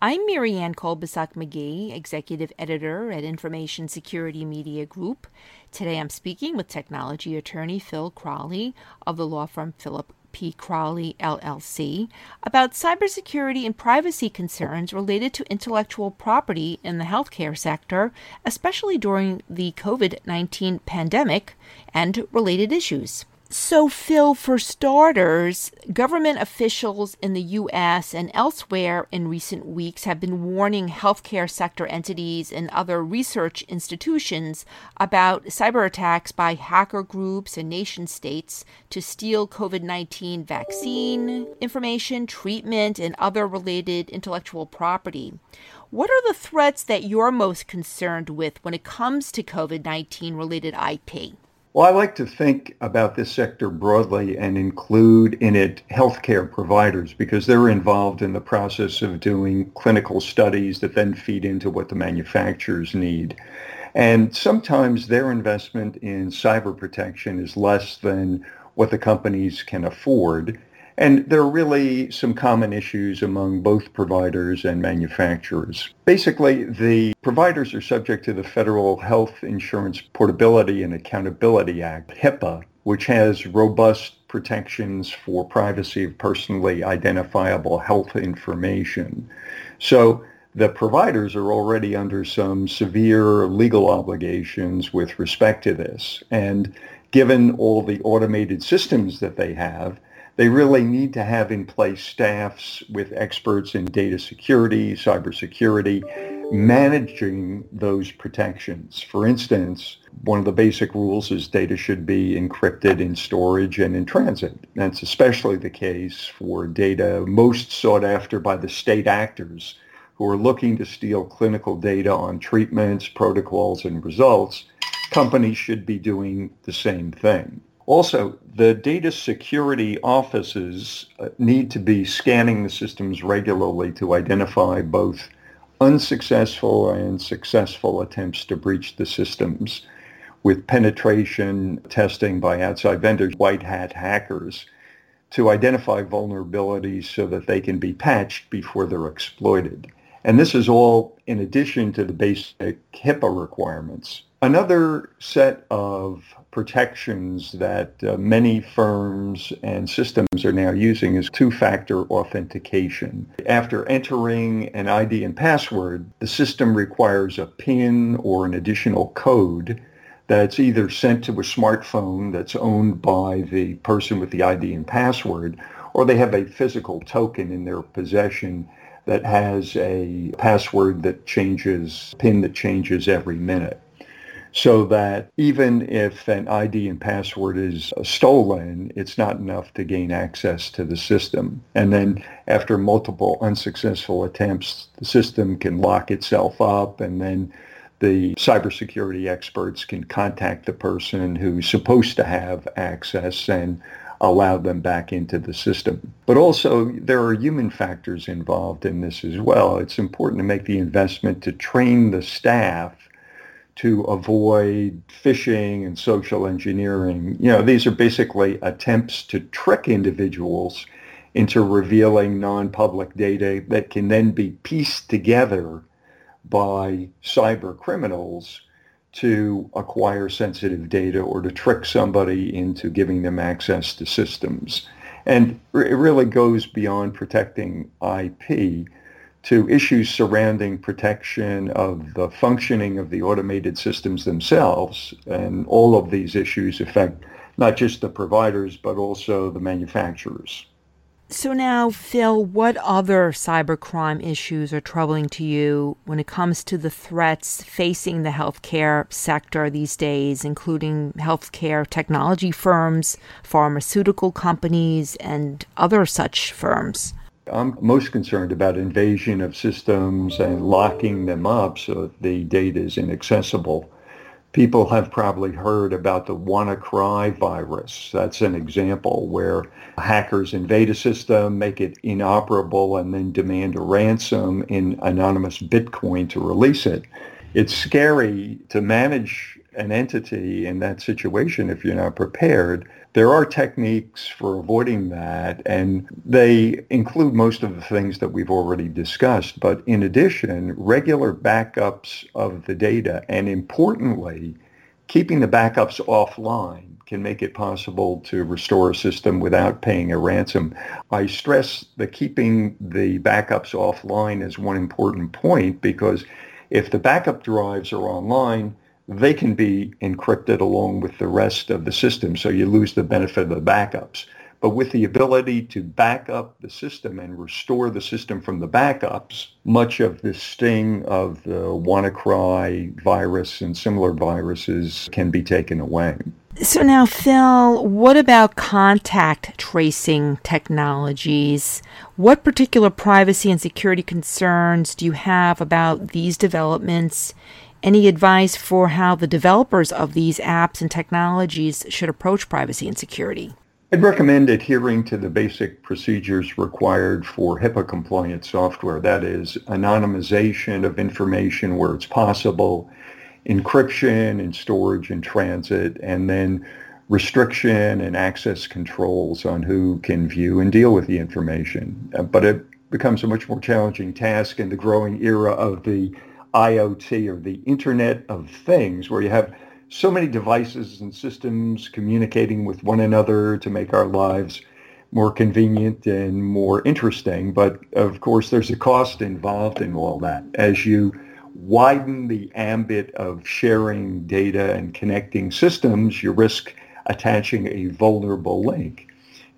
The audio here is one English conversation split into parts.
I'm Marianne Kolbasuk McGee, Executive Editor at Information Security Media Group. Today I'm speaking with technology attorney Phil Crowley of the law firm Philip P. Crowley LLC about cybersecurity and privacy concerns related to intellectual property in the healthcare sector, especially during the COVID 19 pandemic and related issues. So, Phil, for starters, government officials in the U.S. and elsewhere in recent weeks have been warning healthcare sector entities and other research institutions about cyber attacks by hacker groups and nation states to steal COVID 19 vaccine information, treatment, and other related intellectual property. What are the threats that you're most concerned with when it comes to COVID 19 related IP? Well, I like to think about this sector broadly and include in it healthcare providers because they're involved in the process of doing clinical studies that then feed into what the manufacturers need. And sometimes their investment in cyber protection is less than what the companies can afford. And there are really some common issues among both providers and manufacturers. Basically, the providers are subject to the Federal Health Insurance Portability and Accountability Act, HIPAA, which has robust protections for privacy of personally identifiable health information. So the providers are already under some severe legal obligations with respect to this. And given all the automated systems that they have, they really need to have in place staffs with experts in data security, cybersecurity, managing those protections. For instance, one of the basic rules is data should be encrypted in storage and in transit. That's especially the case for data most sought after by the state actors who are looking to steal clinical data on treatments, protocols, and results. Companies should be doing the same thing. Also, the data security offices uh, need to be scanning the systems regularly to identify both unsuccessful and successful attempts to breach the systems with penetration testing by outside vendors, white hat hackers, to identify vulnerabilities so that they can be patched before they're exploited. And this is all in addition to the basic HIPAA requirements. Another set of protections that uh, many firms and systems are now using is two-factor authentication. After entering an ID and password, the system requires a PIN or an additional code that's either sent to a smartphone that's owned by the person with the ID and password, or they have a physical token in their possession that has a password that changes, PIN that changes every minute so that even if an ID and password is uh, stolen, it's not enough to gain access to the system. And then after multiple unsuccessful attempts, the system can lock itself up and then the cybersecurity experts can contact the person who's supposed to have access and allow them back into the system. But also there are human factors involved in this as well. It's important to make the investment to train the staff to avoid phishing and social engineering. You know, these are basically attempts to trick individuals into revealing non-public data that can then be pieced together by cyber criminals to acquire sensitive data or to trick somebody into giving them access to systems. And it really goes beyond protecting IP to issues surrounding protection of the functioning of the automated systems themselves. And all of these issues affect not just the providers, but also the manufacturers. So now, Phil, what other cybercrime issues are troubling to you when it comes to the threats facing the healthcare sector these days, including healthcare technology firms, pharmaceutical companies, and other such firms? I'm most concerned about invasion of systems and locking them up so that the data is inaccessible. People have probably heard about the WannaCry virus. That's an example where hackers invade a system, make it inoperable, and then demand a ransom in anonymous Bitcoin to release it. It's scary to manage an entity in that situation if you're not prepared. There are techniques for avoiding that, and they include most of the things that we've already discussed. But in addition, regular backups of the data, and importantly, keeping the backups offline can make it possible to restore a system without paying a ransom. I stress that keeping the backups offline is one important point because if the backup drives are online, they can be encrypted along with the rest of the system, so you lose the benefit of the backups. But with the ability to back up the system and restore the system from the backups, much of the sting of the WannaCry virus and similar viruses can be taken away. So now, Phil, what about contact tracing technologies? What particular privacy and security concerns do you have about these developments? Any advice for how the developers of these apps and technologies should approach privacy and security? I'd recommend adhering to the basic procedures required for HIPAA compliant software. That is anonymization of information where it's possible encryption and storage and transit, and then restriction and access controls on who can view and deal with the information. Uh, but it becomes a much more challenging task in the growing era of the IoT or the Internet of Things, where you have so many devices and systems communicating with one another to make our lives more convenient and more interesting. But of course, there's a cost involved in all that. As you widen the ambit of sharing data and connecting systems, you risk attaching a vulnerable link.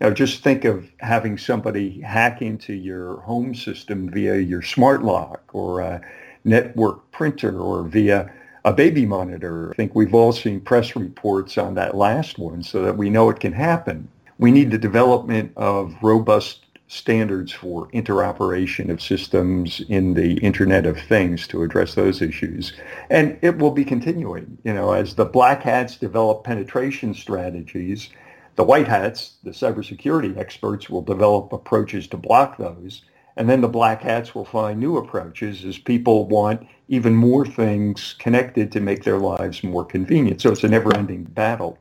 Now, just think of having somebody hack into your home system via your smart lock or a network printer or via a baby monitor. I think we've all seen press reports on that last one so that we know it can happen. We need the development of robust standards for interoperation of systems in the Internet of Things to address those issues. And it will be continuing. You know, as the black hats develop penetration strategies, the white hats, the cybersecurity experts, will develop approaches to block those. And then the black hats will find new approaches as people want even more things connected to make their lives more convenient. So it's a never-ending battle.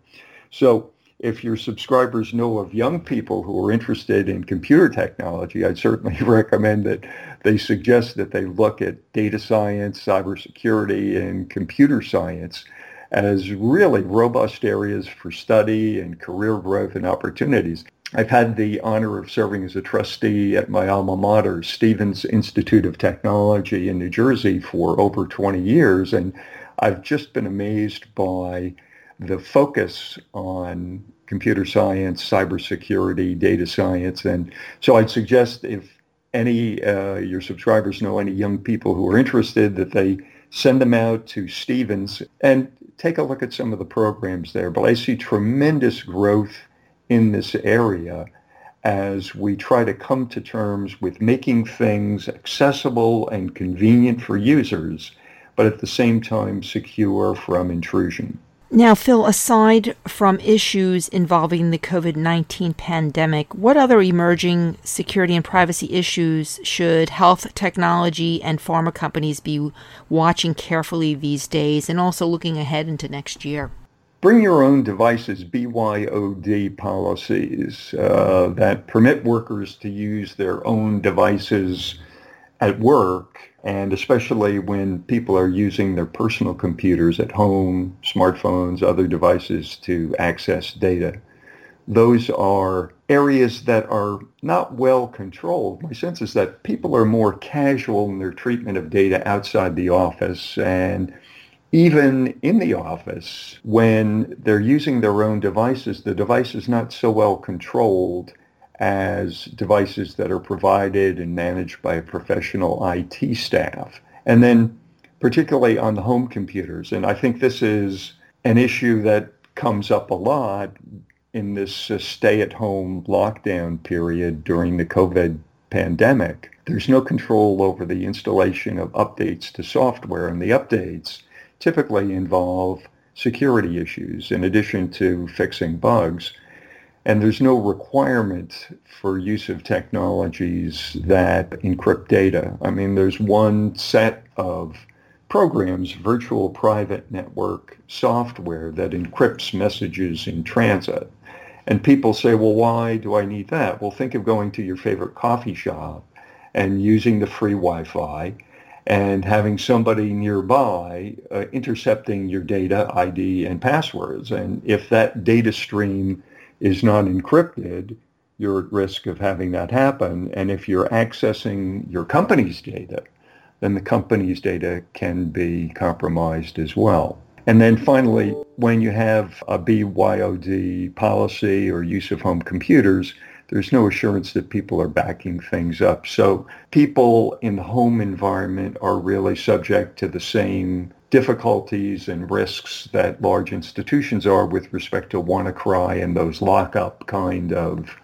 So if your subscribers know of young people who are interested in computer technology, I'd certainly recommend that they suggest that they look at data science, cybersecurity, and computer science as really robust areas for study and career growth and opportunities. I've had the honor of serving as a trustee at my alma mater, Stevens Institute of Technology in New Jersey for over 20 years, and I've just been amazed by the focus on computer science, cybersecurity, data science. And so I'd suggest if any uh, your subscribers know any young people who are interested that they send them out to Stevens and take a look at some of the programs there. But I see tremendous growth in this area as we try to come to terms with making things accessible and convenient for users, but at the same time secure from intrusion. Now, Phil, aside from issues involving the COVID 19 pandemic, what other emerging security and privacy issues should health technology and pharma companies be watching carefully these days and also looking ahead into next year? Bring your own devices, BYOD policies uh, that permit workers to use their own devices at work and especially when people are using their personal computers at home, smartphones, other devices to access data. Those are areas that are not well controlled. My sense is that people are more casual in their treatment of data outside the office and even in the office when they're using their own devices, the device is not so well controlled as devices that are provided and managed by professional IT staff. And then particularly on the home computers. And I think this is an issue that comes up a lot in this uh, stay-at-home lockdown period during the COVID pandemic. There's no control over the installation of updates to software, and the updates typically involve security issues in addition to fixing bugs and there's no requirement for use of technologies that encrypt data. I mean, there's one set of programs virtual private network software that encrypts messages in transit. And people say, well, why do I need that? Well, think of going to your favorite coffee shop and using the free Wi-Fi and having somebody nearby uh, intercepting your data, ID, and passwords. And if that data stream is not encrypted, you're at risk of having that happen. And if you're accessing your company's data, then the company's data can be compromised as well. And then finally, when you have a BYOD policy or use of home computers, there's no assurance that people are backing things up. So people in the home environment are really subject to the same difficulties and risks that large institutions are with respect to WannaCry and those lockup kind of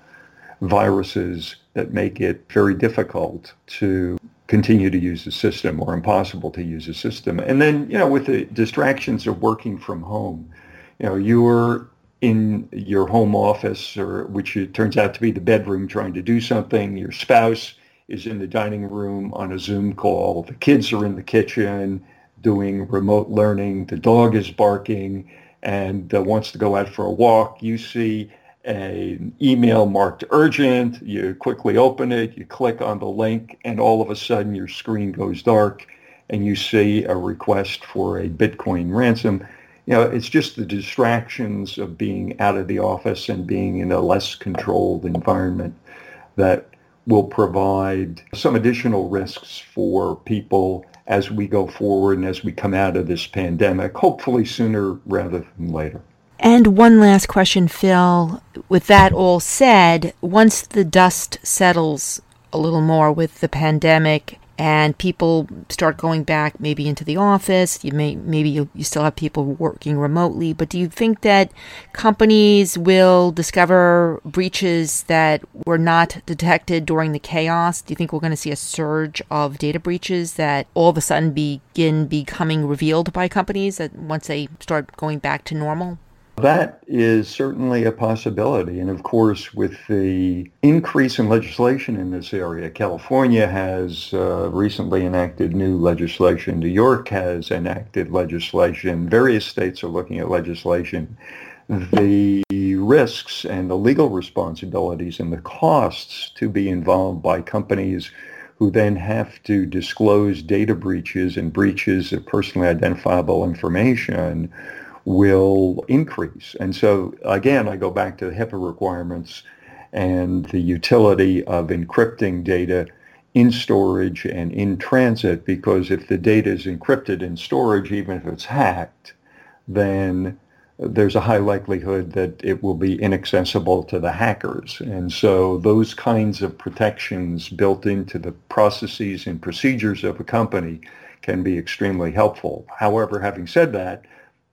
viruses that make it very difficult to continue to use the system or impossible to use the system. And then, you know, with the distractions of working from home, you know, you're in your home office or which it turns out to be the bedroom trying to do something, your spouse is in the dining room on a Zoom call, the kids are in the kitchen doing remote learning, the dog is barking and uh, wants to go out for a walk, you see an email marked urgent. You quickly open it, you click on the link, and all of a sudden your screen goes dark and you see a request for a Bitcoin ransom. You know, it's just the distractions of being out of the office and being in a less controlled environment that will provide some additional risks for people as we go forward and as we come out of this pandemic, hopefully sooner rather than later. And one last question, Phil. With that all said, once the dust settles a little more with the pandemic and people start going back maybe into the office, you may maybe you, you still have people working remotely, but do you think that companies will discover breaches that were not detected during the chaos? Do you think we're going to see a surge of data breaches that all of a sudden begin becoming revealed by companies that once they start going back to normal? That is certainly a possibility. And of course, with the increase in legislation in this area, California has uh, recently enacted new legislation. New York has enacted legislation. Various states are looking at legislation. The risks and the legal responsibilities and the costs to be involved by companies who then have to disclose data breaches and breaches of personally identifiable information will increase. And so again, I go back to the HIPAA requirements and the utility of encrypting data in storage and in transit because if the data is encrypted in storage, even if it's hacked, then there's a high likelihood that it will be inaccessible to the hackers. And so those kinds of protections built into the processes and procedures of a company can be extremely helpful. However, having said that,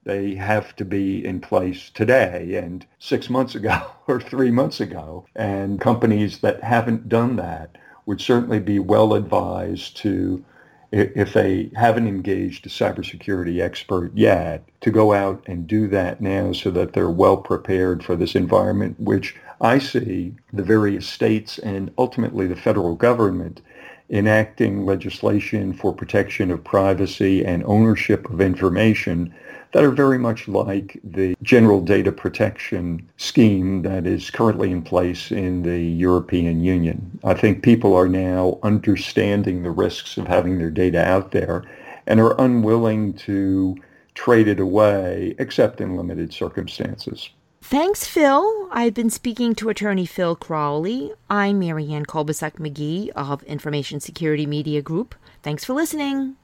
they have to be in place today and six months ago or three months ago. And companies that haven't done that would certainly be well advised to, if they haven't engaged a cybersecurity expert yet, to go out and do that now so that they're well prepared for this environment, which I see the various states and ultimately the federal government enacting legislation for protection of privacy and ownership of information that are very much like the general data protection scheme that is currently in place in the European Union. I think people are now understanding the risks of having their data out there and are unwilling to trade it away except in limited circumstances. Thanks, Phil. I've been speaking to attorney Phil Crowley. I'm Marianne Kolbasuk McGee of Information Security Media Group. Thanks for listening.